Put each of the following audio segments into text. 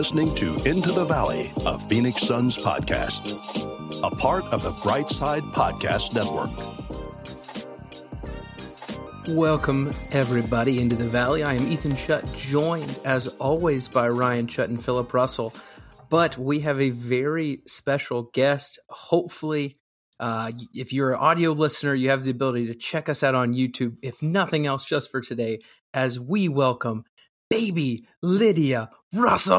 listening to Into the Valley, a Phoenix Suns podcast, a part of the Brightside Podcast Network. Welcome, everybody, into the Valley. I am Ethan Shutt, joined as always by Ryan Shutt and Philip Russell. But we have a very special guest. Hopefully, uh, if you're an audio listener, you have the ability to check us out on YouTube, if nothing else, just for today, as we welcome baby Lydia Russell.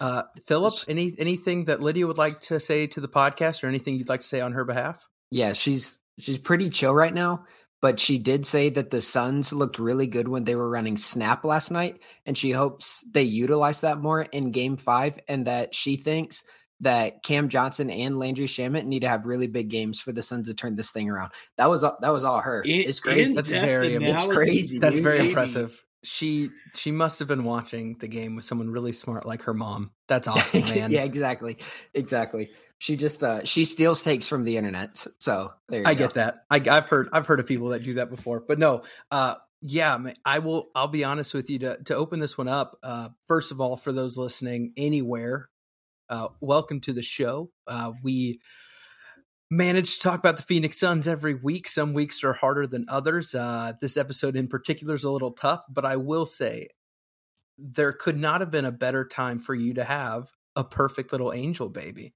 Uh, Philip, any anything that Lydia would like to say to the podcast, or anything you'd like to say on her behalf? Yeah, she's she's pretty chill right now, but she did say that the Suns looked really good when they were running snap last night, and she hopes they utilize that more in Game Five, and that she thinks that Cam Johnson and Landry Shamet need to have really big games for the Suns to turn this thing around. That was that was all her. In- it's crazy. That's very analysis. it's crazy. That's very Maybe. impressive. She she must have been watching the game with someone really smart like her mom. That's awesome, man. yeah, exactly, exactly. She just uh she steals takes from the internet. So there you I go. get that. I, I've heard I've heard of people that do that before, but no. Uh, yeah, I will. I'll be honest with you to to open this one up. Uh, first of all, for those listening anywhere, uh, welcome to the show. Uh, we manage to talk about the Phoenix Suns every week. Some weeks are harder than others. Uh, this episode in particular is a little tough, but I will say there could not have been a better time for you to have a perfect little angel baby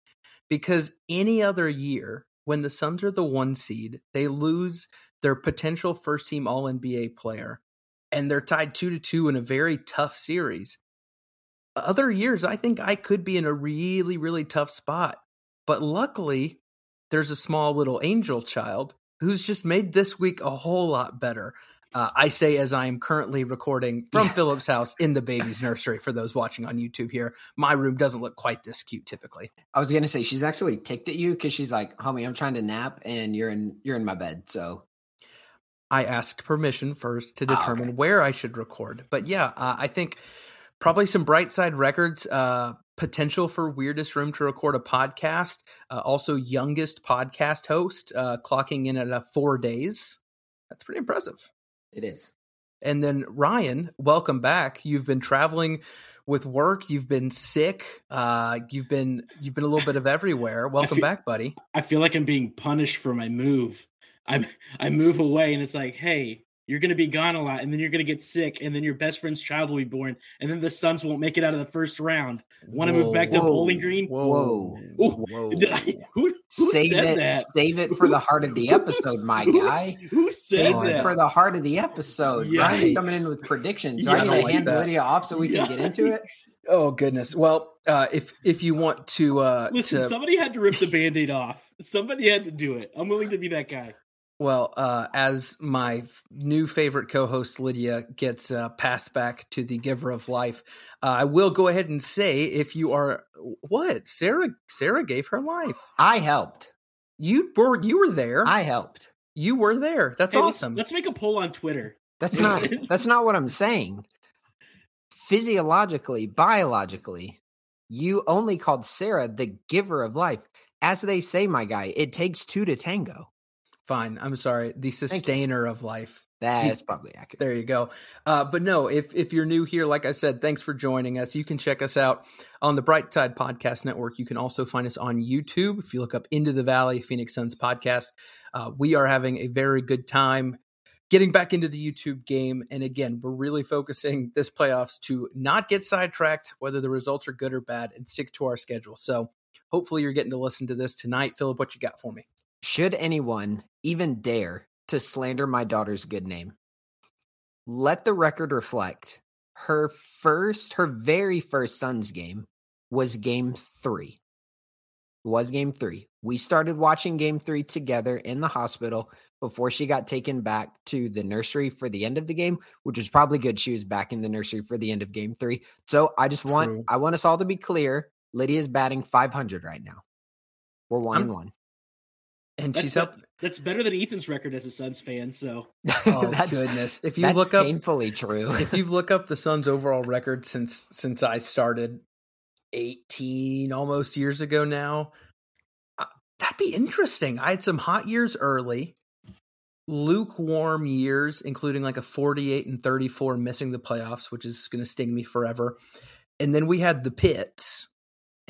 because any other year when the Suns are the one seed, they lose their potential first team All NBA player, and they're tied two to two in a very tough series. Other years, I think I could be in a really, really tough spot. But luckily, there's a small little angel child who's just made this week a whole lot better. Uh, I say as I am currently recording from Yeah. Philip's house in the baby's nursery. For those watching on YouTube here, my room doesn't look quite this cute typically. I was gonna say she's actually ticked at you because she's like, "Homie, I'm trying to nap, and you're in you're in my bed." So I asked permission first to Ah, determine okay. where I should record. But yeah, uh, I think probably some bright side records, uh, potential for weirdest room to record a podcast. Uh, also, youngest podcast host, uh, clocking in at uh, four days. That's pretty impressive. it is. And then Ryan, welcome back. You've been traveling with work. You've been sick. Uh, you've been you've been a little bit of everywhere. Welcome feel- back, buddy. I feel like I'm being punished for my move. I I move away and it's like, hey, you're gonna be gone a lot, and then you're gonna get sick, and then your best friend's child will be born, and then the Suns won't make it out of the first round. Want to move back to Whoa. Bowling Green? Whoa. Ooh, Whoa. Did I, who who save said it, that? save it for the heart of the episode, s- my guy. Who said Save it that? for the heart of the episode. Ryan's coming in with predictions. Yeah, I I need don't to hand that. Lydia off so we can get into it. Oh goodness. Well, uh, if if you want to uh, Listen, to somebody had to rip the band-aid off. Somebody had to do it. I'm willing to be that guy. Well, uh, as my f- new favorite co-host Lydia gets uh, passed back to the giver of life, uh, I will go ahead and say, if you are what Sarah, Sarah gave her life. I helped. You were you were there. I helped. you were there. That's Hey, let's- awesome. Let's, make a poll on Twitter. That's not that's not what I'm saying. Physiologically, biologically, you only called Sarah the giver of life. As they say, my guy, it takes two to tango. Fine. I'm sorry. The sustainer of life. That's probably accurate. There you go. Uh, but no, if if you're new here, like I said, thanks for joining us. You can check us out on the Bright Side Podcast Network. You can also find us on YouTube if you look up Into the Valley Phoenix Suns podcast. Uh, we are having a very good time getting back into the YouTube game, and again, we're really focusing this playoffs to not get sidetracked, whether the results are good or bad, and stick to our schedule. So hopefully, you're getting to listen to this tonight. Philip, what you got for me? Should anyone even dare to slander my daughter's good name, let the record reflect her first, her very first son's game was game three. It was game three. We started watching game three together in the hospital before she got taken back to the nursery for the end of the game, which was probably good. She was back in the nursery for the end of game three. So I just want True. I want us all to be clear. Lydia's batting 500 right now. We're one I'm- and one. And That's, she's be- up. that's better than Ethan's record as a Suns fan. So Oh That's- goodness! If you That's look up painfully true. if you look up the Suns' overall record since since I started eighteen almost years ago now, uh, that'd be interesting. I had some hot years early, lukewarm years, including like a 48 and 34 missing the playoffs, which is going to sting me forever. And then we had the pits,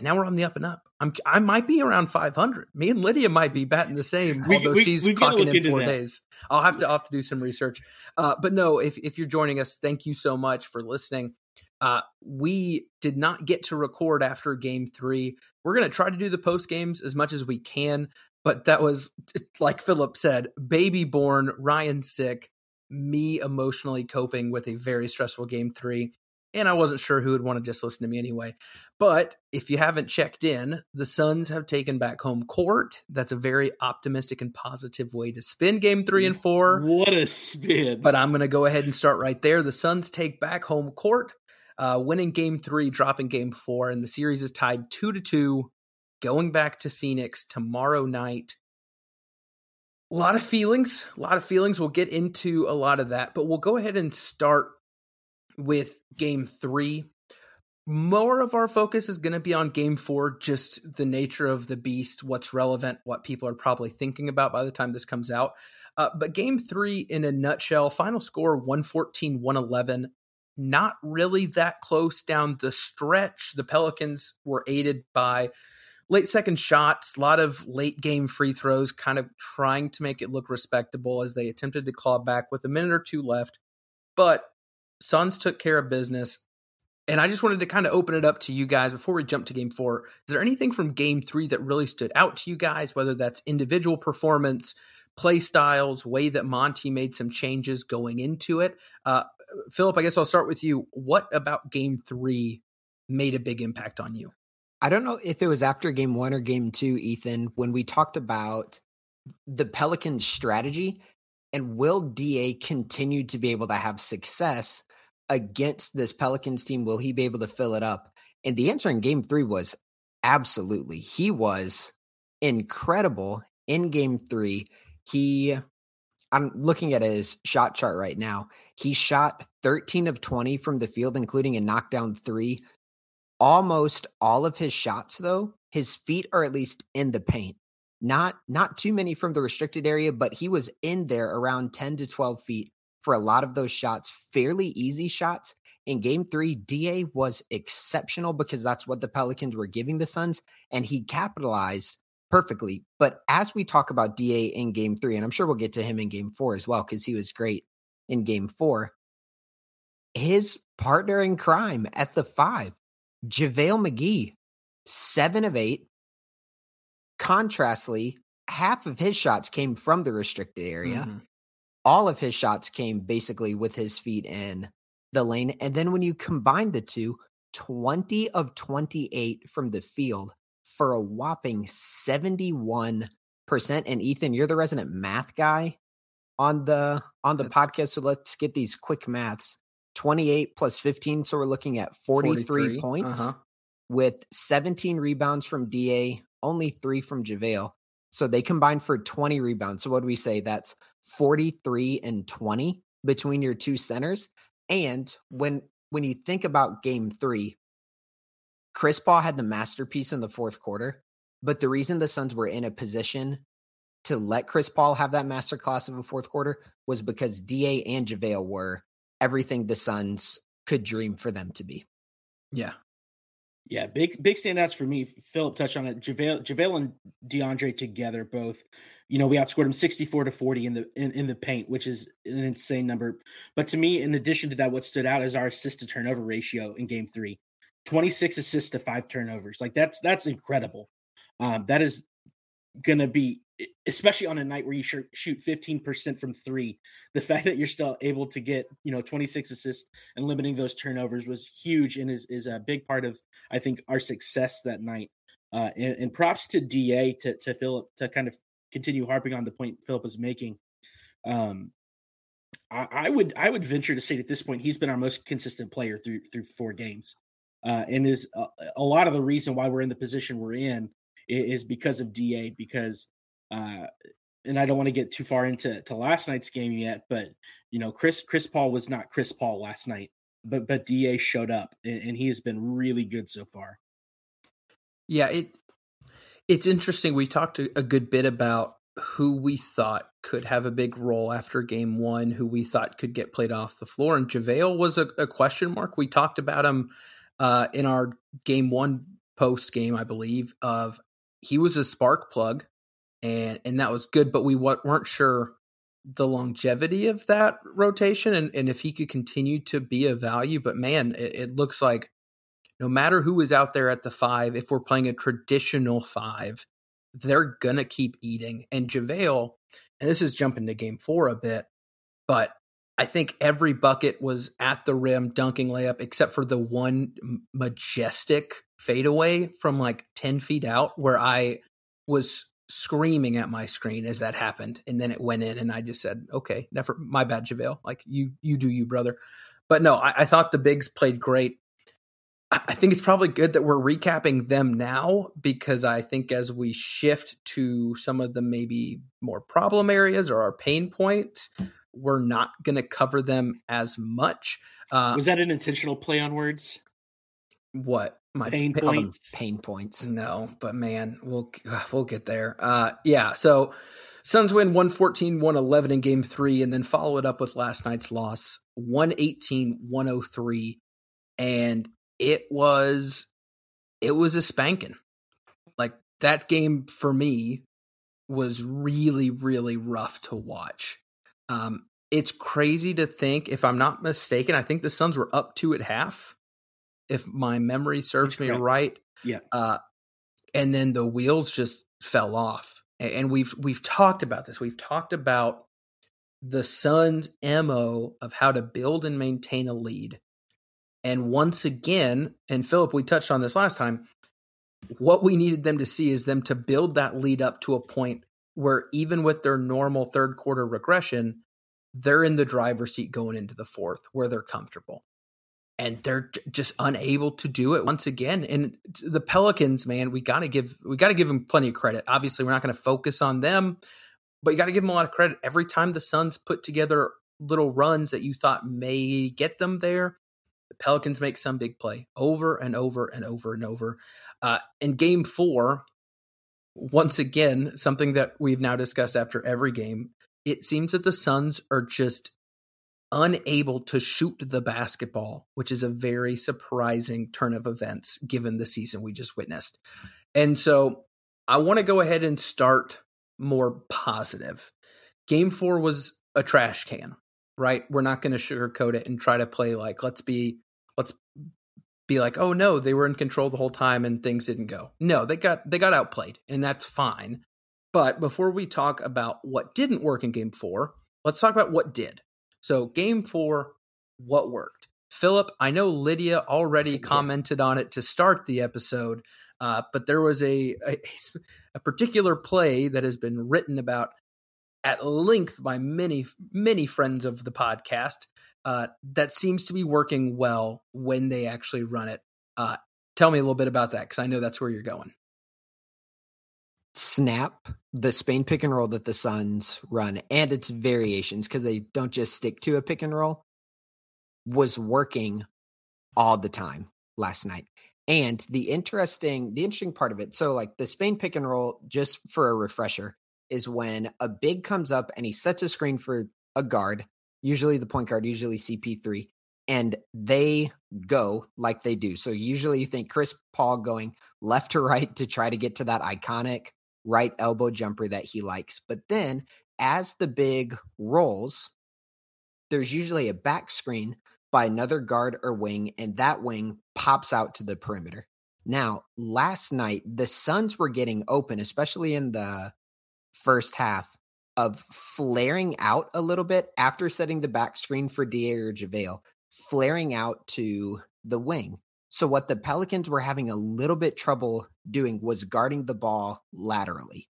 and now we're on the up and up. I'm I might be around 500. Me and Lydia might be batting the same, We- although we- she's we clocking in four that. days. I'll have to I'll have to do some research. Uh, but no, if if you're joining us, thank you so much for listening. Uh, we did not get to record after game three. We're going to try to do the post games as much as we can, but that was like Philip said, baby born, Ryan sick, me emotionally coping with a very stressful game three. And I wasn't sure who would want to just listen to me anyway. But if you haven't checked in, the Suns have taken back home court. That's a very optimistic and positive way to spin game three and four. What a spin! But I'm going to go ahead and start right there. The Suns take back home court, uh, winning game three, dropping game four, and the series is tied two to two, going back to Phoenix tomorrow night. A lot of feelings, a lot of feelings. We'll get into a lot of that, but we'll go ahead and start with game three. More of our focus is going to be on game four, just the nature of the beast, what's relevant, what people are probably thinking about by the time this comes out. Uh, but game three, in a nutshell, final score 114 111. Not really that close down the stretch. The Pelicans were aided by late second shots, a lot of late game free throws, kind of trying to make it look respectable as they attempted to claw back with a minute or two left. But Suns took care of business. And I just wanted to kind of open it up to you guys before we jump to game four. Is there anything from game three that really stood out to you guys, whether that's individual performance, play styles, way that Monty made some changes going into it? Uh, Philip, I guess I'll start with you. What about game three made a big impact on you? I don't know if it was after game one or game two, Ethan, when we talked about the Pelicans' strategy and will DA continue to be able to have success against this Pelicans team? Will he be able to fill it up? And the answer in game three was absolutely. He was incredible in game three. He, I'm looking at his shot chart right now. He shot 13 of 20 from the field, including a knockdown three almost all of his shots though his feet are at least in the paint not not too many from the restricted area but he was in there around 10 to 12 feet for a lot of those shots fairly easy shots in game 3 da was exceptional because that's what the pelicans were giving the suns and he capitalized perfectly but as we talk about da in game 3 and i'm sure we'll get to him in game 4 as well because he was great in game 4 his partner in crime at the 5 JaVale McGee, seven of eight. Contrastly, half of his shots came from the restricted area. Mhm. All of his shots came basically with his feet in the lane. And then when you combine the two, 20 of 28 from the field for a whopping 71%. And Ethan, you're the resident math guy on the on the podcast. So let's get these quick maths. 28 plus 15. So we're looking at 43, 43, points uh-huh. with 17 rebounds from DA, only three from JaVale. So they combined for 20 rebounds. So what do we say? That's 43 and 20 between your two centers. And when when you think about game three, Chris Paul had the masterpiece in the fourth quarter. But the reason the Suns were in a position to let Chris Paul have that masterclass of a fourth quarter was because DA and JaVale were everything the Suns could dream for them to be. Yeah. Yeah, big big standouts for me. Philip touched on it. JaVale, JaVale and DeAndre together both. You know, we outscored them 64 to 40 in the in, in the paint, which is an insane number. But to me, in addition to that, what stood out is our assist to turnover ratio in game three. 26 assists to five turnovers. Like that's that's incredible. Um, that is gonna be especially on a night where you shoot shoot 15% from three the fact that you're still able to get you know 26 assists and limiting those turnovers was huge and is, is a big part of i think our success that night. Uh, and, and props to da to, to philip to kind of continue harping on the point philip is making. Um I, I would i would venture to say at this point he's been our most consistent player through through four games. Uh, and is a, a lot of the reason why we're in the position we're in is because of da because uh, and I don't want to get too far into to last night's game yet, but you know, Chris Chris Paul was not Chris Paul last night, but but Da showed up and, and he has been really good so far. Yeah, it it's interesting. We talked a, a good bit about who we thought could have a big role after game one, who we thought could get played off the floor. And JaVale was a, a question mark. We talked about him uh, in our game one post game, I believe, of he was a spark plug and and that was good, but we weren't sure the longevity of that rotation and, and if he could continue to be a value. But man, it, it looks like no matter who is out there at the five, if we're playing a traditional five, they're gonna keep eating. And JaVale, and this is jumping to game four a bit, but I think every bucket was at the rim, dunking layup, except for the one majestic fadeaway from like 10 feet out where I was screaming at my screen as that happened. And then it went in and I just said, okay, never, my bad, JaVale. Like you, you do you, brother. But no, I, I thought the bigs played great. I think it's probably good that we're recapping them now because I think as we shift to some of the maybe more problem areas or our pain points, we're not going to cover them as much. Uh, Was that an intentional play on words? What my pain points? Pain points. No, but man, we'll we'll get there. Uh, yeah. So Suns win 114 111 in game three, and then follow it up with last night's loss 118 103. And it was it was a spanking. Like that game for me was really really rough to watch. Um, it's crazy to think, if I'm not mistaken, I think the Suns were up two at half, if my memory serves me right. Yeah. Uh, and then the wheels just fell off. And we've we've talked about this. We've talked about the Suns' mo of how to build and maintain a lead and once again, and Philip, we touched on this last time, what we needed them to see is them to build that lead up to a point where even with their normal third quarter regression, they're in the driver's seat going into the fourth where they're comfortable. And they're just unable to do it once again. And the Pelicans, man, we gotta give we gotta give them plenty of credit. Obviously, we're not gonna focus on them, but you gotta give them a lot of credit. Every time the Suns put together little runs that you thought may get them there, the Pelicans make some big play over and over and over and over. Uh, in game four, once again, something that we've now discussed after every game, it seems that the Suns are just unable to shoot the basketball, which is a very surprising turn of events given the season we just witnessed. And so I want to go ahead and start more positive. Game four was a trash can right? We're not going to sugarcoat it and try to play like let's be let's be like, "Oh no, they were in control the whole time and things didn't go." No, they got they got outplayed and that's fine. But before we talk about what didn't work in game 4, let's talk about what did. So, game 4, what worked? Philip, I know Lydia already commented on it to start the episode, uh, but there was a, a, a particular play that has been written about at length by many many friends of the podcast uh, that seems to be working well when they actually run it. Uh, tell me a little bit about that because I know that's where you're going. Snap, the Spain pick and roll that the Suns run, and its variations because they don't just stick to a pick and roll, was working all the time last night. And the interesting, the interesting part of it, so like the Spain pick and roll, just for a refresher, is when a big comes up and he sets a screen for a guard, usually the point guard, usually CP3, and they go like they do. So usually you think Chris Paul going left to right to try to get to that iconic right elbow jumper that he likes. But then as the big rolls, there's usually a back screen by another guard or wing, and that wing pops out to the perimeter. Now, last night, the Suns were getting open, especially in the first half of flaring out a little bit after setting the back screen for Da or JaVale, flaring out to the wing. So what the Pelicans were having a little bit trouble doing was guarding the ball laterally.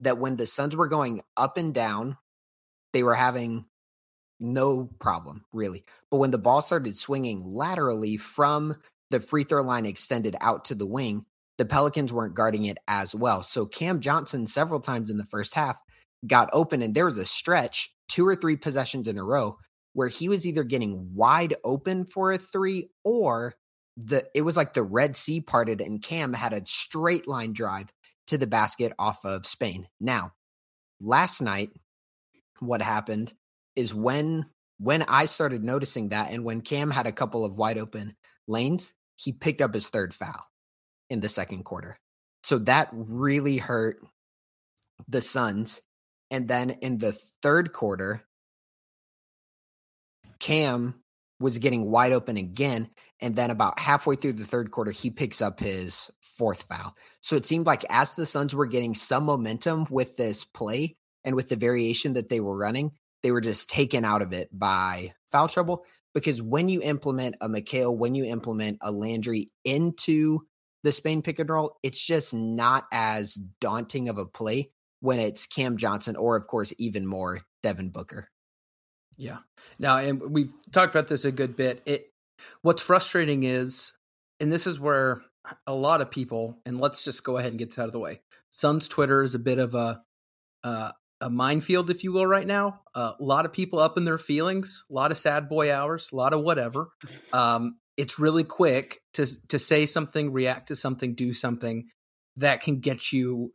That when the Suns were going up and down, they were having no problem really. But when the ball started swinging laterally from the free throw line extended out to the wing, the Pelicans weren't guarding it as well. So Cam Johnson, several times in the first half, got open, and there was a stretch, two or three possessions in a row, where he was either getting wide open for a three or the it was like the Red Sea parted and Cam had a straight line drive to the basket off of Spain. Now, last night, what happened is when when I started noticing that, and when Cam had a couple of wide open lanes, he picked up his third foul in the second quarter. So that really hurt the Suns. And then in the third quarter, Cam was getting wide open again. And then about halfway through the third quarter, he picks up his fourth foul. So it seemed like as the Suns were getting some momentum with this play and with the variation that they were running, they were just taken out of it by foul trouble. Because when you implement a Mikal, when you implement a Landry into the Spain pick and roll, it's just not as daunting of a play when it's Cam Johnson or, of course, even more Devin Booker. Yeah. Now, and we've talked about this a good bit. It what's frustrating is, and this is where a lot of people, and let's just go ahead and get this out of the way. Suns Twitter is a bit of a uh, a minefield, if you will, right now. Uh, a lot of people up in their feelings, a lot of sad boy hours, a lot of whatever. Um, it's really quick to to say something, react to something, do something that can get you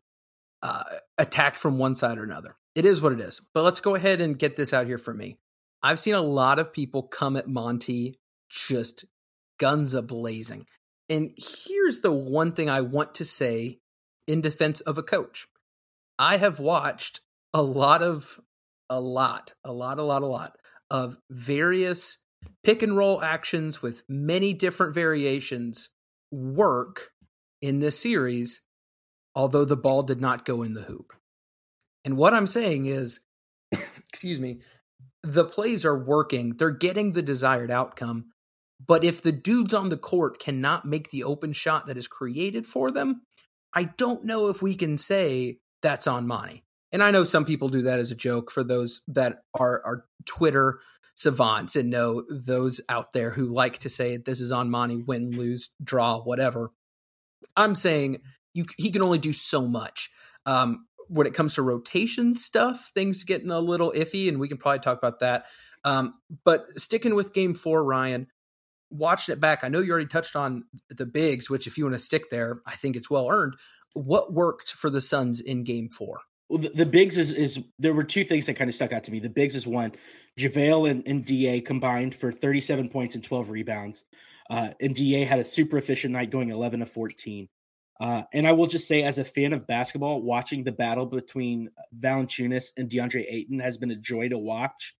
uh, attacked from one side or another. It is what it is. But let's go ahead and get this out here for me. I've seen a lot of people come at Monty just guns a blazing. And here's the one thing I want to say in defense of a coach. I have watched a lot of, a lot, a lot, a lot, a lot of various pick and roll actions with many different variations work in this series, although the ball did not go in the hoop. And what I'm saying is, excuse me, the plays are working. They're getting the desired outcome. But if the dudes on the court cannot make the open shot that is created for them, I don't know if we can say that's on Monty. And I know some people do that as a joke for those that are are Twitter savants and know those out there who like to say this is on Monty, win, lose, draw, whatever. I'm saying you he can only do so much. Um, when it comes to rotation stuff, things getting a little iffy, and we can probably talk about that. Um, but sticking with game four, Ryan, watching it back, I know you already touched on the bigs, which if you want to stick there, I think it's well earned. What worked for the Suns in game four? Well, the, the bigs is, is there were two things that kind of stuck out to me. The bigs is one, JaVale and, and Da combined for 37 points and 12 rebounds. Uh, and Da had a super efficient night going 11 to 14. Uh, and I will just say, as a fan of basketball, watching the battle between Valanciunas and DeAndre Ayton has been a joy to watch.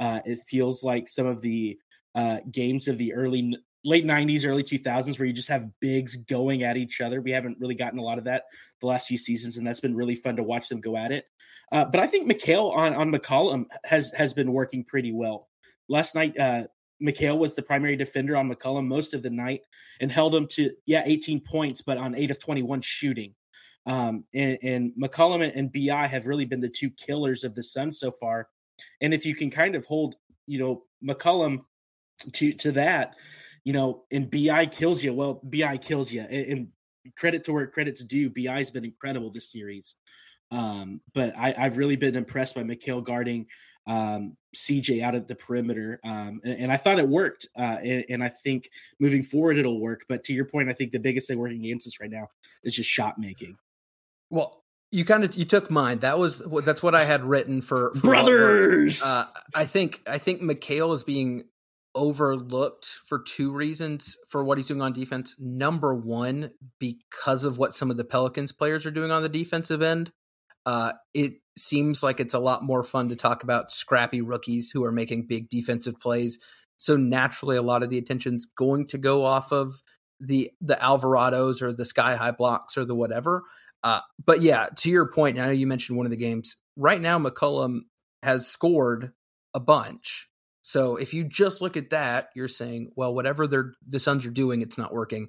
Uh, it feels like some of the uh, games of the early late 90s early 2000s where you just have bigs going at each other we haven't really gotten a lot of that the last few seasons and that's been really fun to watch them go at it uh, but i think Mikal on on mccollum has has been working pretty well last night uh Mikal was the primary defender on McCollum most of the night and held him to yeah 18 points, but on eight of 21 shooting. Um, and, and McCollum and Bi have really been the two killers of the Suns so far. And if you can kind of hold, you know, McCollum to to that, you know, and Bi kills you, well, Bi kills you. And, and credit to where credit's due, Bi's been incredible this series. Um, but I, I've really been impressed by Mikal guarding um, CJ out at the perimeter. Um, and, and, I thought it worked. Uh, and, and, I think moving forward, it'll work. But to your point, I think the biggest thing working against us right now is just shot making. Well, you kind of you took mine. That was that's what I had written for, for brothers. Uh, I think I think Mikal is being overlooked for two reasons for what he's doing on defense. Number one, because of what some of the Pelicans players are doing on the defensive end. Uh, it seems like it's a lot more fun to talk about scrappy rookies who are making big defensive plays. So naturally, a lot of the attention's going to go off of the the Alvarados or the sky high blocks or the whatever. Uh, but yeah, to your point, I know you mentioned one of the games. Right now, McCollum has scored a bunch. So if you just look at that, you're saying, well, whatever they're the Suns are doing, it's not working.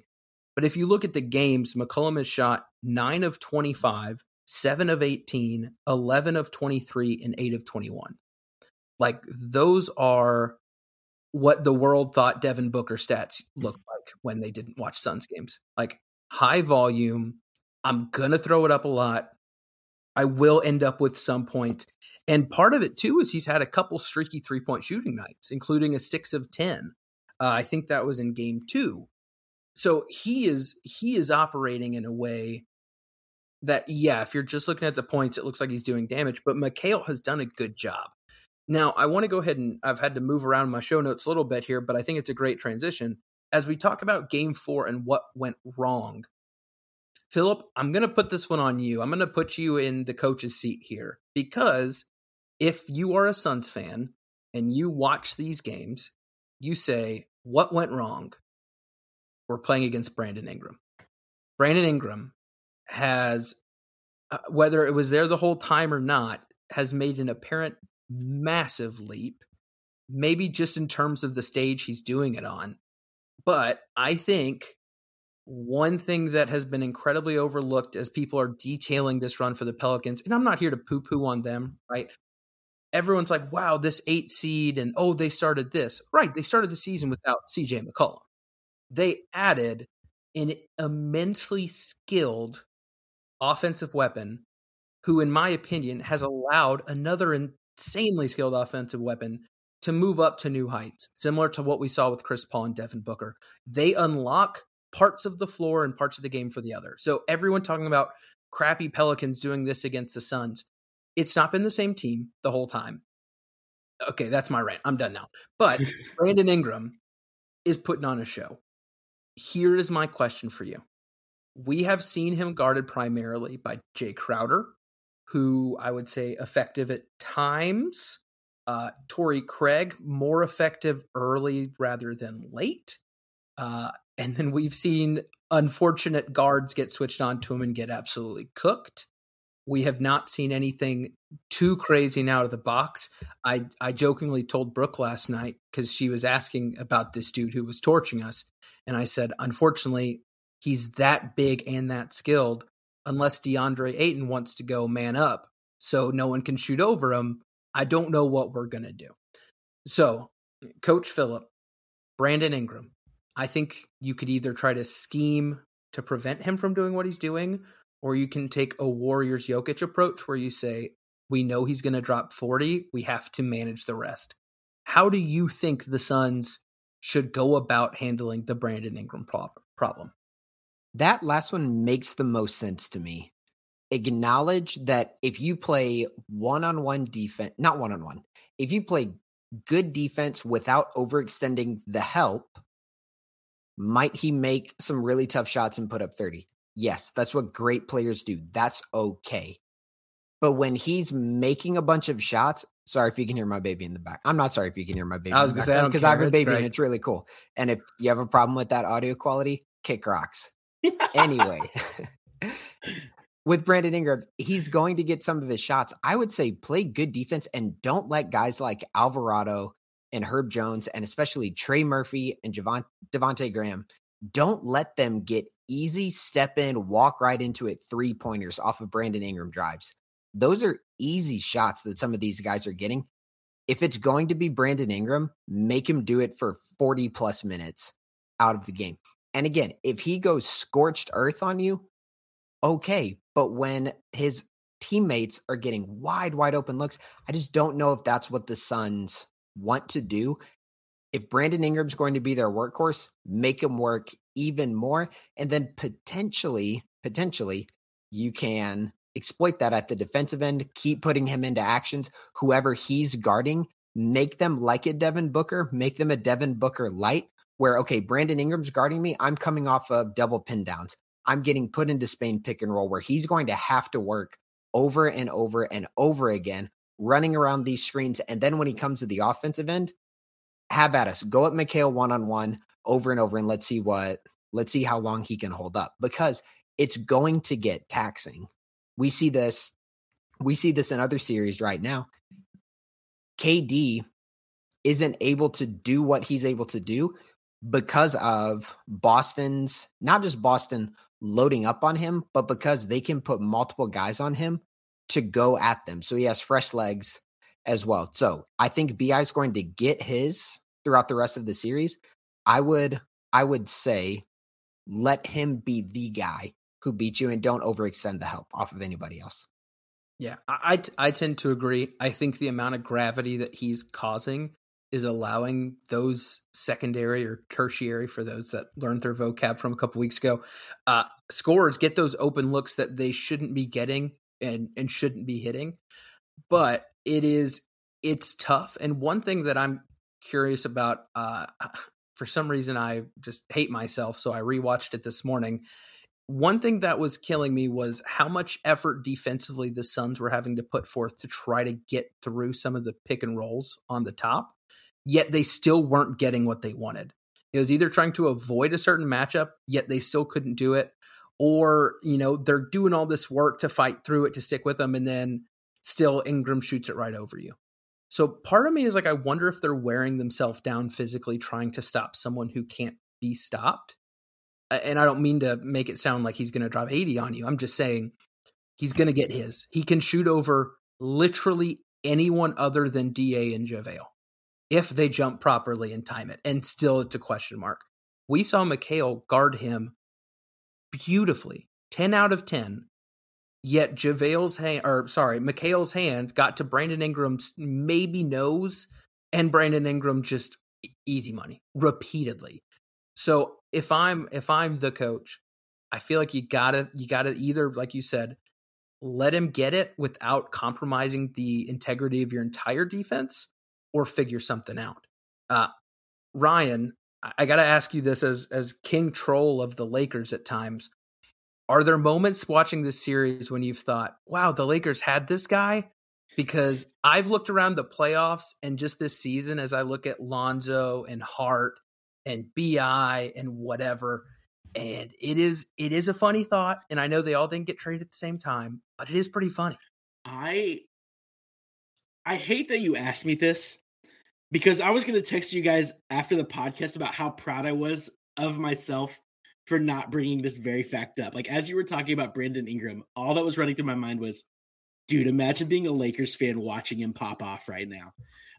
But if you look at the games, McCollum has shot nine of 25, 7 of 18, 11 of 23, and 8 of 21. Like those are what the world thought Devin Booker stats looked mm-hmm. like when they didn't watch Suns games. Like high volume. I'm going to throw it up a lot. I will end up with some point. And part of it too is he's had a couple streaky three point shooting nights, including a six of 10. Uh, I think that was in game two. So he is he is operating in a way that yeah, if you're just looking at the points, it looks like he's doing damage, but Mikal has done a good job. Now, I want to go ahead and I've had to move around my show notes a little bit here, but I think it's a great transition. As we talk about game four and what went wrong, Philip, I'm going to put this one on you. I'm going to put you in the coach's seat here because if you are a Suns fan and you watch these games, you say, What went wrong? We're playing against Brandon Ingram. Brandon Ingram has, uh, whether it was there the whole time or not, has made an apparent massive leap, maybe just in terms of the stage he's doing it on. But I think one thing that has been incredibly overlooked as people are detailing this run for the Pelicans, and I'm not here to poo poo on them, right? Everyone's like, wow, this eight seed, and oh, they started this. Right. They started the season without CJ McCollum. They added an immensely skilled offensive weapon who, in my opinion, has allowed another insanely skilled offensive weapon to move up to new heights, similar to what we saw with Chris Paul and Devin Booker. They unlock parts of the floor and parts of the game for the other. So everyone talking about crappy Pelicans doing this against the Suns, it's not been the same team the whole time. Okay, that's my rant. I'm done now. But Brandon Ingram is putting on a show. Here is my question for you. We have seen him guarded primarily by Jay Crowder, who I would say effective at times. Uh, Torrey Craig, more effective early rather than late. Uh, and then we've seen unfortunate guards get switched on to him and get absolutely cooked. We have not seen anything too crazy and out of the box. I, I jokingly told Brooke last night because she was asking about this dude who was torching us. And I said, unfortunately, he's that big and that skilled unless DeAndre Ayton wants to go man up so no one can shoot over him. I don't know what we're going to do. So, Coach Philip, Brandon Ingram, I think you could either try to scheme to prevent him from doing what he's doing, or you can take a Warriors Jokic approach where you say, we know he's going to drop 40. We have to manage the rest. How do you think the Suns should go about handling the Brandon Ingram problem? That last one makes the most sense to me. Acknowledge that if you play one on one defense, not one on one, if you play good defense without overextending the help, might he make some really tough shots and put up 30? Yes, that's what great players do. That's okay. But when he's making a bunch of shots, sorry if you can hear my baby in the back. I'm not sorry if you can hear my baby. I was going to say because I have a baby and it's really cool. And if you have a problem with that audio quality, kick rocks. anyway, with Brandon Ingram, he's going to get some of his shots. I would say play good defense and don't let guys like Alvarado and Herb Jones and especially Trey Murphy and Javon, Devonte Graham don't let them get easy step in, walk right into it three pointers off of Brandon Ingram drives. Those are easy shots that some of these guys are getting. If it's going to be Brandon Ingram, make him do it for 40 plus minutes out of the game. And again, if he goes scorched earth on you, okay. But when his teammates are getting wide, wide open looks, I just don't know if that's what the Suns want to do. If Brandon Ingram's going to be their workhorse, make him work even more. And then potentially, potentially, you can exploit that at the defensive end, keep putting him into actions. Whoever he's guarding, make them like a Devin Booker, make them a Devin Booker light, where, okay, Brandon Ingram's guarding me. I'm coming off of double pin downs. I'm getting put into Spain pick and roll where he's going to have to work over and over and over again, running around these screens. And then when he comes to the offensive end, have at us. Go at Mikal one on one over and over and let's see what, let's see how long he can hold up because it's going to get taxing. We see this, we see this in other series right now. KD isn't able to do what he's able to do because of Boston's, not just Boston loading up on him, but because they can put multiple guys on him to go at them. So he has fresh legs as well. So I think BI is going to get his throughout the rest of the series. I would I would say let him be the guy who beat you and don't overextend the help off of anybody else. Yeah, I, I, I tend to agree. I think the amount of gravity that he's causing is allowing those secondary or tertiary for those that learned their vocab from a couple weeks ago uh scorers get those open looks that they shouldn't be getting and and shouldn't be hitting but it is it's tough and one thing that i'm curious about uh for some reason i just hate myself so i rewatched it this morning one thing that was killing me was how much effort defensively the Suns were having to put forth to try to get through some of the pick and rolls on the top, yet they still weren't getting what they wanted. It was either trying to avoid a certain matchup, yet they still couldn't do it, or, you know, they're doing all this work to fight through it to stick with them, and then still Ingram shoots it right over you. So part of me is like, I wonder if they're wearing themselves down physically trying to stop someone who can't be stopped and I don't mean to make it sound like he's going to drop 80 on you. I'm just saying he's going to get his. He can shoot over literally anyone other than DA and JaVale if they jump properly and time it. And still, it's a question mark. We saw Mikal guard him beautifully, 10 out of 10. Yet JaVale's hand, or sorry, Mikal's hand got to Brandon Ingram's maybe nose, and Brandon Ingram just easy money repeatedly. So if I'm if I'm the coach, I feel like you gotta you gotta either like you said, let him get it without compromising the integrity of your entire defense, or figure something out. Uh, Ryan, I gotta ask you this as as king troll of the Lakers at times. Are there moments watching this series when you've thought, "Wow, the Lakers had this guy"? Because I've looked around the playoffs and just this season, as I look at Lonzo and Hart and BI and whatever. And it is it is a funny thought, and I know they all didn't get traded at the same time, but it is pretty funny. I I hate that you asked me this because I was going to text you guys after the podcast about how proud I was of myself for not bringing this very fact up. Like as you were talking about Brandon Ingram, all that was running through my mind was, dude, imagine being a Lakers fan watching him pop off right now.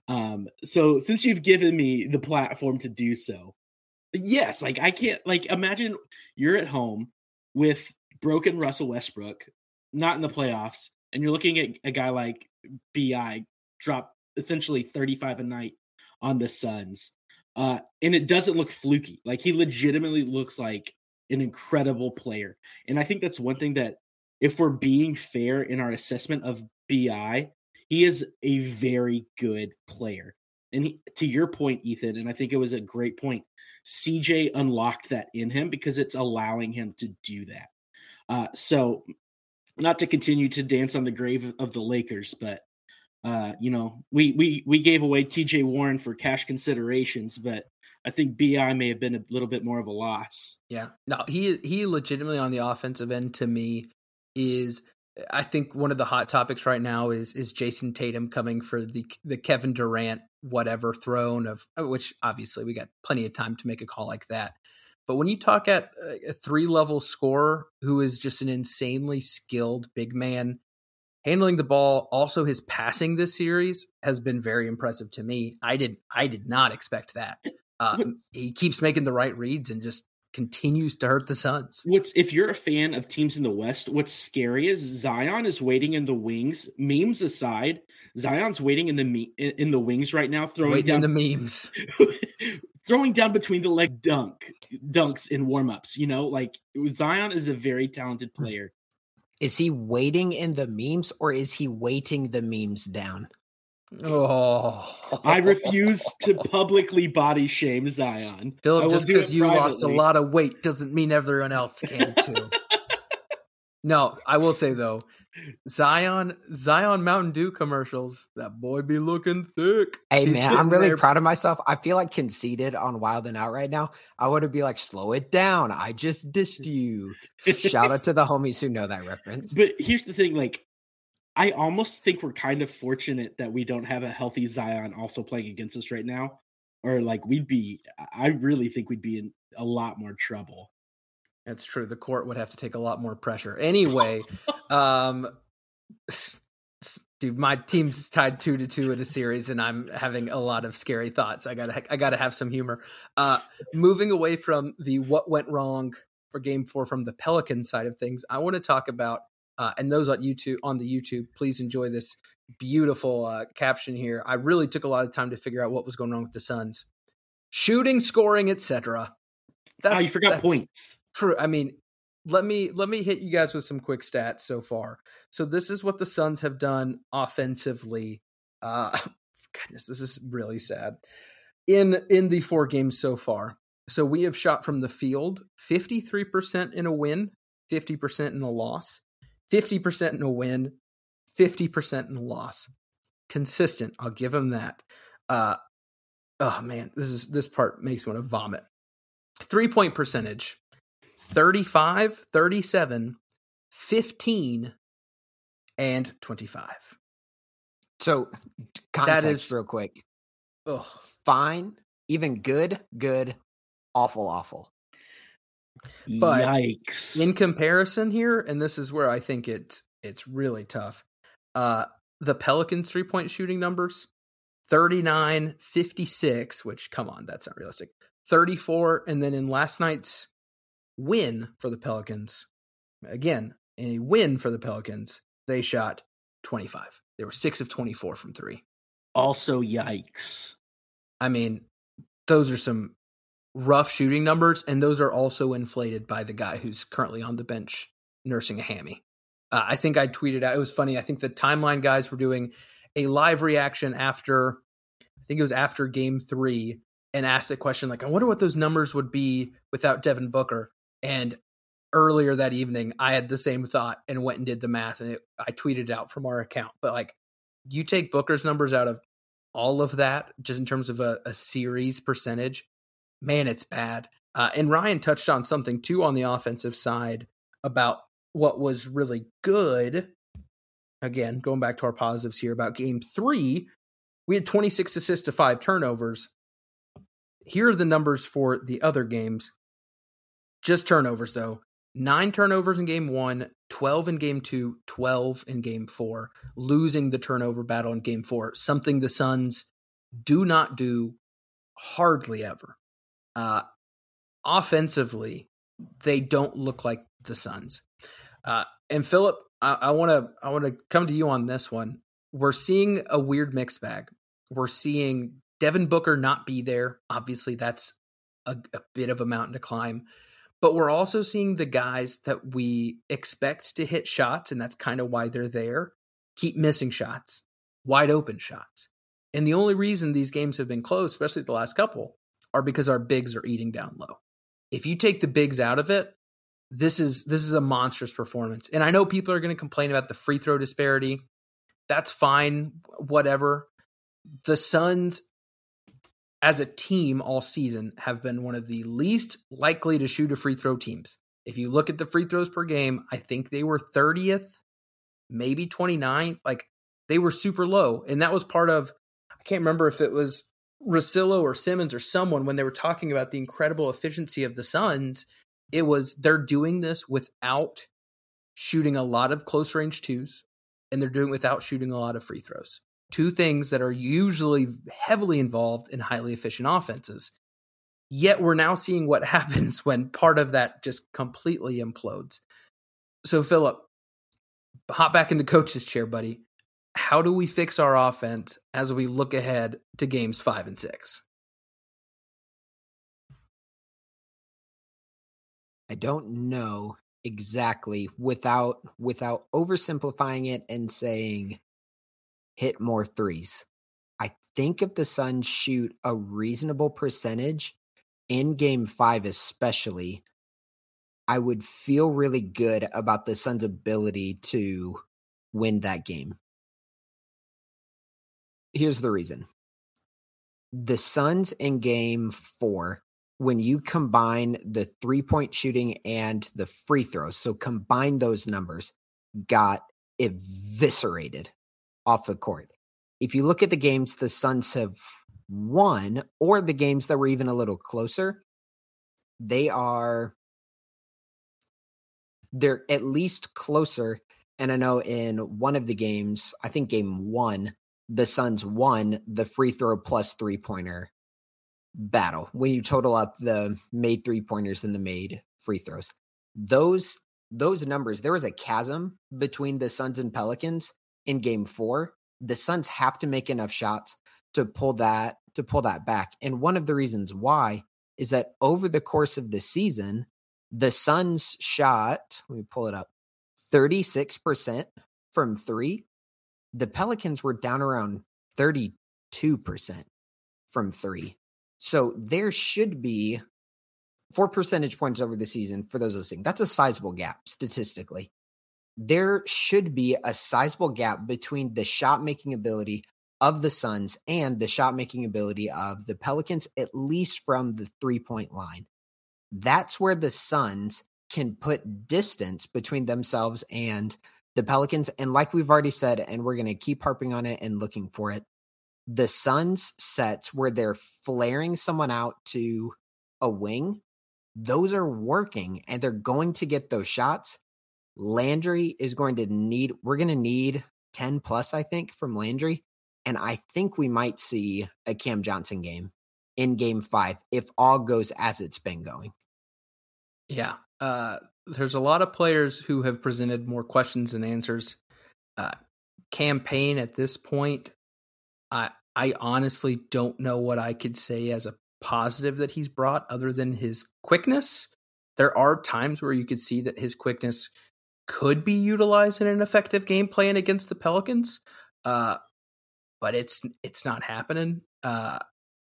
Um, so since you've given me the platform to do so, yes, like I can't like imagine you're at home with broken Russell Westbrook, not in the playoffs, and you're looking at a guy like BI drop essentially 35 a night on the Suns. Uh, and it doesn't look fluky. Like he legitimately looks like an incredible player. And I think that's one thing that if we're being fair in our assessment of BI, he is a very good player. And he, to your point, Ethan, and I think it was a great point, CJ unlocked that in him because it's allowing him to do that. Uh, so, not to continue to dance on the grave of the Lakers, but uh, you know, we we we gave away TJ Warren for cash considerations, but I think BI may have been a little bit more of a loss. Yeah, no, he he legitimately on the offensive end to me is I think one of the hot topics right now is is Jayson Tatum coming for the the Kevin Durant whatever throne of uh, which obviously we got plenty of time to make a call like that. But when you talk at a three level scorer who is just an insanely skilled big man handling the ball, also his passing this series has been very impressive to me. I did I did not expect that. Uh, he keeps making the right reads and just continues to hurt the Suns. What's if you're a fan of teams in the West, what's scary is Zion is waiting in the wings. Memes aside, Zion's waiting in the me- in the wings right now, throwing waiting down the memes, throwing down between the legs, dunk dunks in warmups. You know, like Zion is a very talented player. Is he waiting in the memes or is he waiting the memes down? Oh, I refuse to publicly body shame Zion. Philip, just because you lost a lot of weight doesn't mean everyone else can too. no, I will say though, Zion, Zion Mountain Dew commercials, that boy be looking thick. Hey He's man, I'm really there. proud of myself. I feel like conceited on Wild 'N Out right now. I want to be like, slow it down. I just dissed you. Shout out to the homies who know that reference. But here's the thing, like I almost think we're kind of fortunate that we don't have a healthy Zion also playing against us right now. Or like we'd be I really think we'd be in a lot more trouble. That's true. The court would have to take a lot more pressure. Anyway, um dude, my team's tied 2 to 2 in a series and I'm having a lot of scary thoughts. I got to I got to have some humor. Uh moving away from the what went wrong for game 4 from the Pelican side of things, I want to talk about Uh, and those on YouTube on the YouTube, please enjoy this beautiful uh, caption here. I really took a lot of time to figure out what was going on with the Suns, shooting, scoring, etc. Oh, you forgot points. I mean, let me let me hit you guys with some quick stats so far. So this is what the Suns have done offensively. Uh, goodness, this is really sad. In in the four games so far, so we have shot from the field 53% in a win, 50% in a loss, 50% in a win, 50% in a loss. Consistent. I'll give him that. Uh, oh man, this is this part makes me want to vomit. Three point percentage 35, 37, 15, and 25. So, context that is, real quick. Ugh. Fine, even good, good, awful, awful. But Yikes. In comparison here, and this is where I think it's it's really tough. Uh the Pelicans three point shooting numbers 39 56, which come on, that's not realistic. 34 and then in last night's win for the Pelicans, again, a win for the Pelicans, they shot 25. They were 6 of 24 from 3. Also yikes. I mean, those are some rough shooting numbers, and those are also inflated by the guy who's currently on the bench nursing a hammy. Uh, I think I tweeted out. It was funny. I think the timeline guys were doing a live reaction after. I think it was after Game Three, and asked the question like, "I wonder what those numbers would be without Devin Booker." And earlier that evening, I had the same thought and went and did the math, and it, I tweeted it out from our account. But like, you take Booker's numbers out of all of that, just in terms of a, a series percentage, man, it's bad. Uh, and Ryan touched on something too on the offensive side about what was really good. Again, going back to our positives here about game three, we had 26 assists to five turnovers. Here are the numbers for the other games. Just turnovers, though. Nine turnovers in game one, 12 in game two, 12 in game four, losing the turnover battle in game four, something the Suns do not do hardly ever. Uh, offensively, they don't look like the Suns. Uh, and Philip, I want to I want to come to you on this one. We're seeing a weird mixed bag. We're seeing Devin Booker not be there. Obviously, that's a, a bit of a mountain to climb. But we're also seeing the guys that we expect to hit shots, and that's kind of why they're there, keep missing shots, wide open shots. And the only reason these games have been close, especially the last couple, are because our bigs are eating down low. If you take the bigs out of it, this is this is a monstrous performance. And I know people are going to complain about the free throw disparity. That's fine, whatever. The Suns as a team all season have been one of the least likely to shoot a free throw teams. If you look at the free throws per game, I think they were 30th, maybe 29th. Like they were super low. And that was part of I can't remember if it was Russillo or Simmons or someone when they were talking about the incredible efficiency of the Suns, it was they're doing this without shooting a lot of close range twos, and they're doing without shooting a lot of free throws. Two things that are usually heavily involved in highly efficient offenses. Yet we're now seeing what happens when part of that just completely implodes. So, Philip, hop back in the coach's chair, buddy how do we fix our offense as we look ahead to games five and six? I don't know exactly without without oversimplifying it and saying hit more threes. I think if the Suns shoot a reasonable percentage in game 5 especially, I would feel really good about the Suns ability to win that game here's the reason. The Suns in game four, when you combine the three point shooting and the free throws, so combine those numbers, got eviscerated off the court. If you look at the games the Suns have won, or the games that were even a little closer, they are they're at least closer. And I know in one of the games, I think game one, the Suns won the free throw plus three pointer battle when you total up the made three pointers and the made free throws. Those those numbers, there was a chasm between the Suns and Pelicans in game four. The Suns have to make enough shots to pull that to pull that back. And one of the reasons why is that over the course of the season, the Suns shot, let me pull it up, 36% from three. The Pelicans were down around 32% from three. So there should be four percentage points over the season for those listening. That's a sizable gap statistically. There should be a sizable gap between the shot making ability of the Suns and the shot making ability of the Pelicans, at least from the three point line. That's where the Suns can put distance between themselves and the Pelicans. And like we've already said, and we're going to keep harping on it and looking for it, the Suns sets where they're flaring someone out to a wing, those are working and they're going to get those shots. Landry is going to need, we're going to need 10 plus, I think, from Landry. And I think we might see a Cam Johnson game in game five if all goes as it's been going. Yeah. Uh, there's a lot of players who have presented more questions than answers. Uh, Cam Payne at this point, I I honestly don't know what I could say as a positive that he's brought other than his quickness. There are times where you could see that his quickness could be utilized in an effective game plan against the Pelicans. Uh, but it's it's not happening. Uh,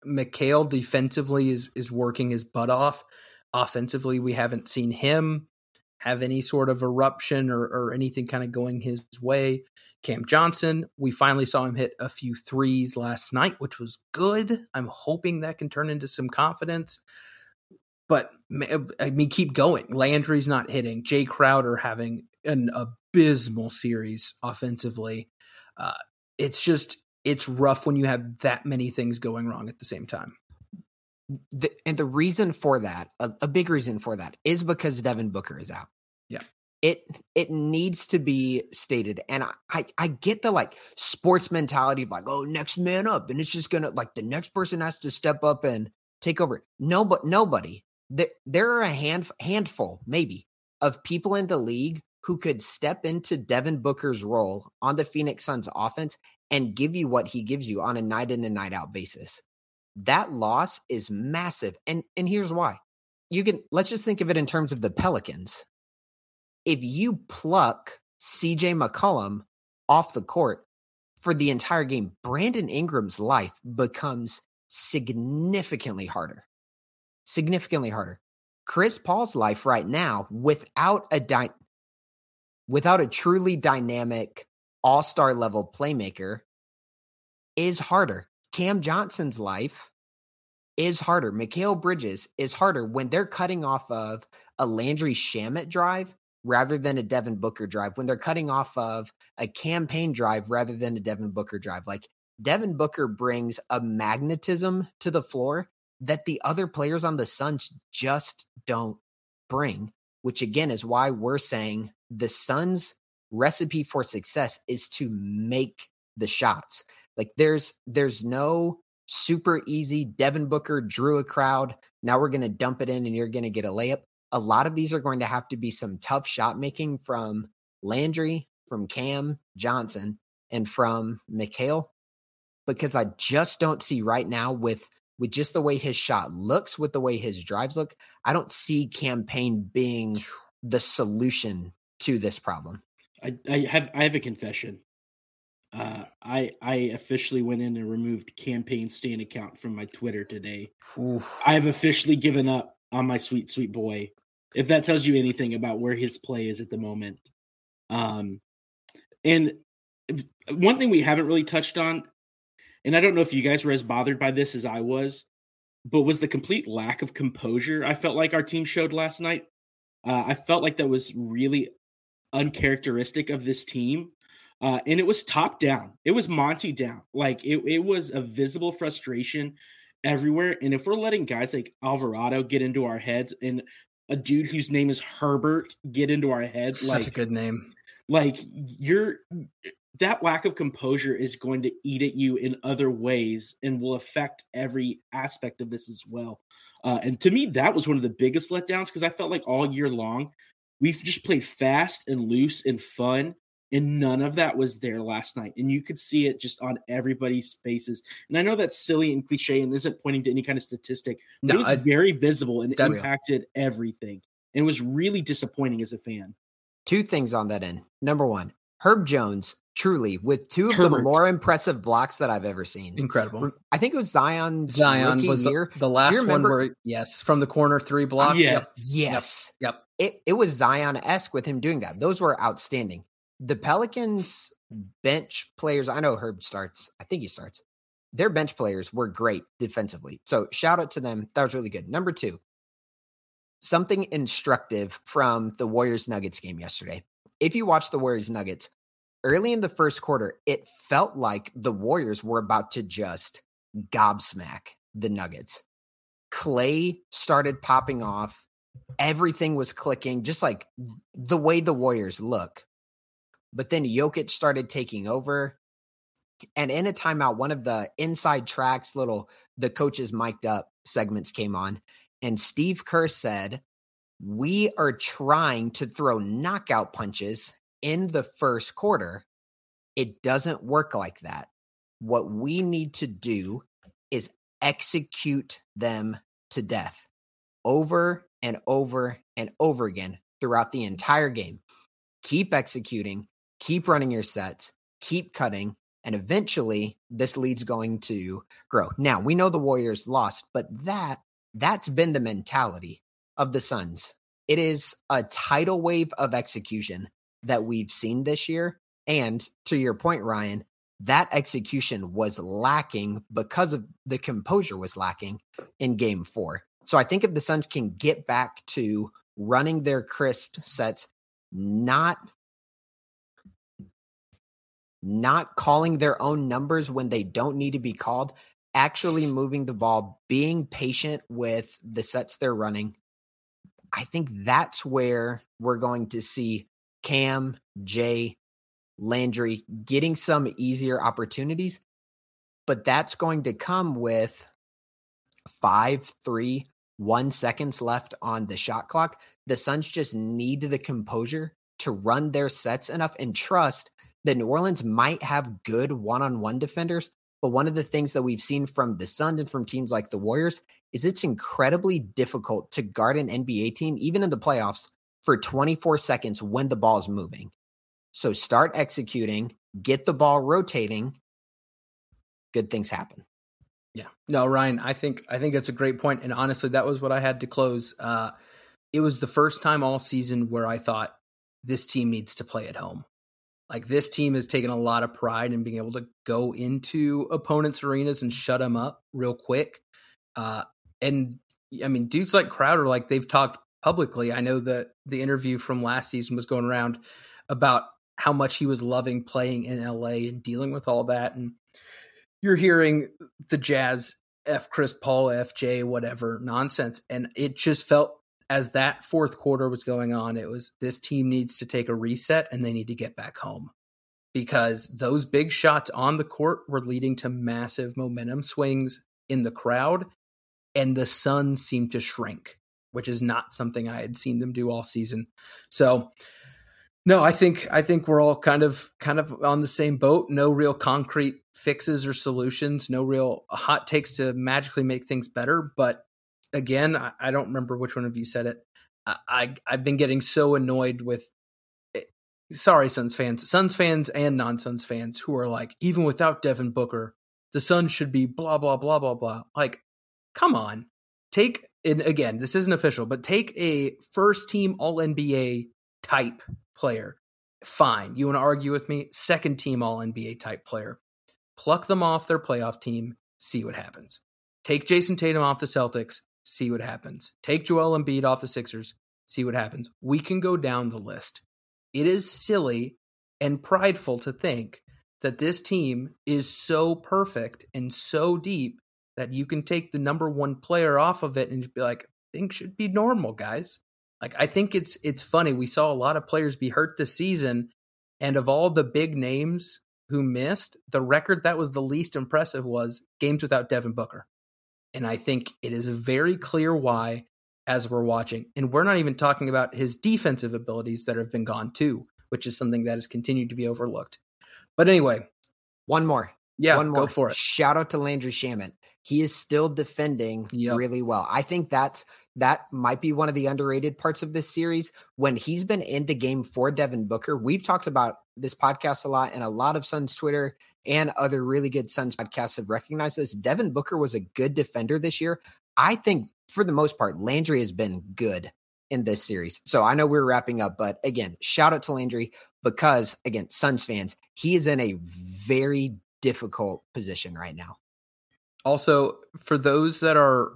Mikal defensively is is working his butt off. Offensively, we haven't seen him have any sort of eruption or, or anything kind of going his way. Cam Johnson, we finally saw him hit a few threes last night, which was good. I'm hoping that can turn into some confidence. But I mean, keep going. Landry's not hitting. Jay Crowder having an abysmal series offensively. Uh, it's just it's rough when you have that many things going wrong at the same time. The, and the reason for that, a, a, big reason for that, is because Devin Booker is out. Yeah, it it needs to be stated, and I, I I get the like sports mentality of like, oh, next man up, and it's just gonna like the next person has to step up and take over. No, but nobody. There, there are a hand handful, maybe, of people in the league who could step into Devin Booker's role on the Phoenix Suns offense and give you what he gives you on a night in and night out basis. That loss is massive. And and here's why. You can let's just think of it in terms of the Pelicans. If you pluck CJ McCollum off the court for the entire game, Brandon Ingram's life becomes significantly harder. Significantly harder. Chris Paul's life right now without a without a truly dynamic all star level playmaker is harder. Cam Johnson's life is harder. Mikal Bridges is harder when they're cutting off of a Landry Shamet drive rather than a Devin Booker drive, when they're cutting off of a Cam Payne drive rather than a Devin Booker drive. Like Devin Booker brings a magnetism to the floor that the other players on the Suns just don't bring, which again is why we're saying the Suns recipe for success is to make the shots. Like there's there's no super easy Devin Booker drew a crowd. Now we're going to dump it in and you're going to get a layup. A lot of these are going to have to be some tough shot making from Landry, from Cam Johnson, and from Mikal because I just don't see right now with with just the way his shot looks, with the way his drives look, I don't see Cam Payne being the solution to this problem. I, I have I have a confession. Uh, I I officially went in and removed campaign Payne Stan account from my Twitter today. Oof. I have officially given up on my sweet sweet boy. If that tells you anything about where his play is at the moment, um, and one thing we haven't really touched on, and I don't know if you guys were as bothered by this as I was, but was the complete lack of composure I felt like our team showed last night. Uh, I felt like that was really uncharacteristic of this team. Uh, and it was top down. It was Monty down. Like it, it was a visible frustration everywhere. And if we're letting guys like Alvarado get into our heads and a dude whose name is Herbert get into our heads, such like a good name. Like you're that lack of composure is going to eat at you in other ways and will affect every aspect of this as well. Uh, and to me, that was one of the biggest letdowns because I felt like all year long We've just played fast and loose and fun. And none of that was there last night. And you could see it just on everybody's faces. And I know that's silly and cliche and isn't pointing to any kind of statistic, but No, it was I- very visible and impacted everything. And it was really disappointing as a fan. Two things on that end. Number one, Herb Jones, truly, with two of the more impressive blocks that I've ever seen. Incredible. I think it was Zion. Zion was the, year. the last one where yes, from the corner three block. Yes. Yes. Yep. It it was Zion esque with him doing that. Those were outstanding. The Pelicans bench players, I know Herb starts. I think he starts. Their bench players were great defensively. So shout out to them. That was really good. Number two, something instructive from the Warriors Nuggets game yesterday. If you watch the Warriors Nuggets, early in the first quarter, it felt like the Warriors were about to just gobsmack the Nuggets. Clay started popping off. Everything was clicking, just like the way the Warriors look. But then Jokic started taking over. And in a timeout, one of the inside tracks, little the coaches mic'd up segments came on. And Steve Kerr said, We are trying to throw knockout punches in the first quarter. It doesn't work like that. What we need to do is execute them to death over and over and over again throughout the entire game. Keep executing, keep running your sets, keep cutting, and eventually this lead's going to grow. Now, we know the Warriors lost, but that that's been the mentality of the Suns. It is a tidal wave of execution that we've seen this year. And to your point, Ryan, that execution was lacking because of the composure was lacking in game four. So I think if the Suns can get back to running their crisp sets, not not calling their own numbers when they don't need to be called, actually moving the ball, being patient with the sets they're running. I think that's where we're going to see Cam, Jay, Landry getting some easier opportunities. But that's going to come with five, three, one seconds left on the shot clock. The Suns just need the composure to run their sets enough and trust that New Orleans might have good one on one defenders. But one of the things that we've seen from the Suns and from teams like the Warriors is it's incredibly difficult to guard an NBA team, even in the playoffs, for 24 seconds when the ball is moving. So start executing, get the ball rotating. Good things happen. Yeah. No, Ryan, I think I think that's a great point. And honestly, that was what I had to close. Uh it was the first time all season where I thought this team needs to play at home. Like this team has taken a lot of pride in being able to go into opponents' arenas and shut them up real quick. Uh and I mean, dudes like Crowder, like they've talked publicly. I know that the interview from last season was going around about how much he was loving playing in LA and dealing with all that. And you're hearing the Jazz F Chris Paul, FJ, whatever nonsense. And it just felt as that fourth quarter was going on, it was this team needs to take a reset and they need to get back home because those big shots on the court were leading to massive momentum swings in the crowd. And the Suns seemed to shrink, which is not something I had seen them do all season. So, no, I think I think we're all kind of kind of on the same boat. No real concrete fixes or solutions. No real hot takes to magically make things better. But again, I, I don't remember which one of you said it. I, I I've been getting so annoyed with. Sorry, Suns fans, Suns fans and non-Suns fans who are like, even without Devin Booker, the Suns should be blah blah blah blah blah. Like, come on, take and again, this isn't official, but take a first team All NBA type player. Fine. You want to argue with me? Second team All NBA type player. Pluck them off their playoff team, see what happens. Take Jayson Tatum off the Celtics, see what happens. Take Joel Embiid off the Sixers, see what happens. We can go down the list. It is silly and prideful to think that this team is so perfect and so deep that you can take the number one player off of it and be like, things should be normal, guys. Like I think it's it's funny. We saw a lot of players be hurt this season, and of all the big names who missed, the record that was the least impressive was games without Devin Booker. And I think it is very clear why as we're watching. And we're not even talking about his defensive abilities that have been gone too, which is something that has continued to be overlooked. But anyway, one more. Yeah, one more. go for it. Shout out to Landry Shamet. He is still defending yep. really well. I think that's that might be one of the underrated parts of this series. When he's been into game for Devin Booker, we've talked about this podcast a lot, and a lot of Suns Twitter and other really good Suns podcasts have recognized this. Devin Booker was a good defender this year. I think for the most part, Landry has been good in this series. So I know we're wrapping up, but again, shout out to Landry because again, Suns fans, he is in a very difficult position right now. Also, for those that are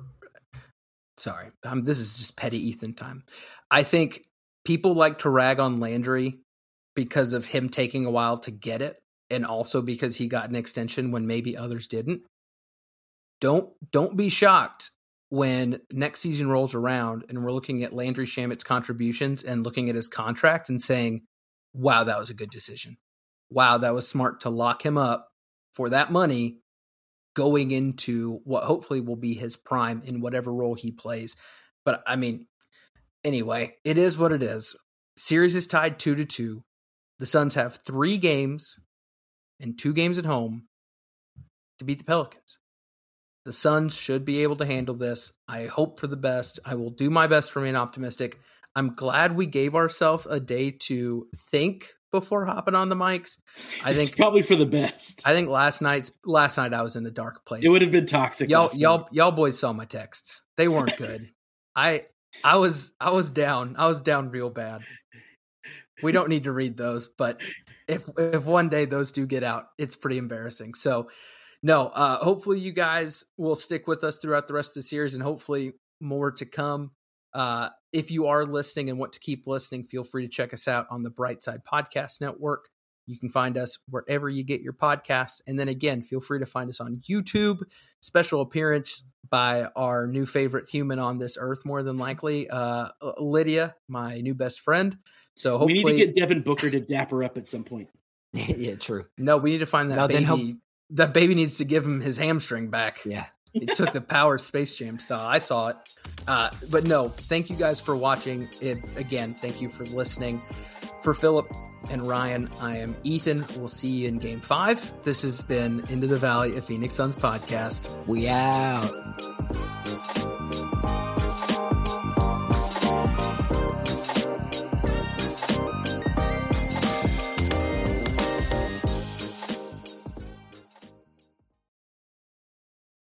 sorry, um, this is just petty Ethan time. I think people like to rag on Landry because of him taking a while to get it and also because he got an extension when maybe others didn't. Don't don't be shocked when next season rolls around and we're looking at Landry Shamet's contributions and looking at his contract and saying, "Wow, that was a good decision. Wow, that was smart to lock him up for that money going into what hopefully will be his prime in whatever role he plays. But I mean, anyway, it is what it is. Series is tied two to two. The Suns have three games and two games at home to beat the Pelicans. The Suns should be able to handle this. I hope for the best. I will do my best for remain optimistic. I'm glad we gave ourselves a day to think before hopping on the mics. I think it's probably for the best. I think last night's last night I was in the dark place. It would have been toxic. Y'all y'all y'all boys saw my texts. They weren't good. I I was I was down. I was down real bad. We don't need to read those, but if if one day those do get out, it's pretty embarrassing. So no, uh hopefully you guys will stick with us throughout the rest of the series and hopefully more to come. Uh, if you are listening and want to keep listening, feel free to check us out on the Brightside Podcast Network. You can find us wherever you get your podcasts. And then again, feel free to find us on YouTube. Special appearance by our new favorite human on this earth, more than likely, uh, Lydia, my new best friend. So hopefully, we need to get Devin Booker to dapper up at some point. yeah, true. No, we need to find that no, baby. That baby needs to give him his hamstring back. Yeah, he took the power Space Jam style. I saw it. Uh, but no, thank you guys for watching. It again, thank you for listening. For Philip and Ryan, I am Ethan. We'll see you in game five. This has been Into the Valley of Phoenix Suns podcast. We out.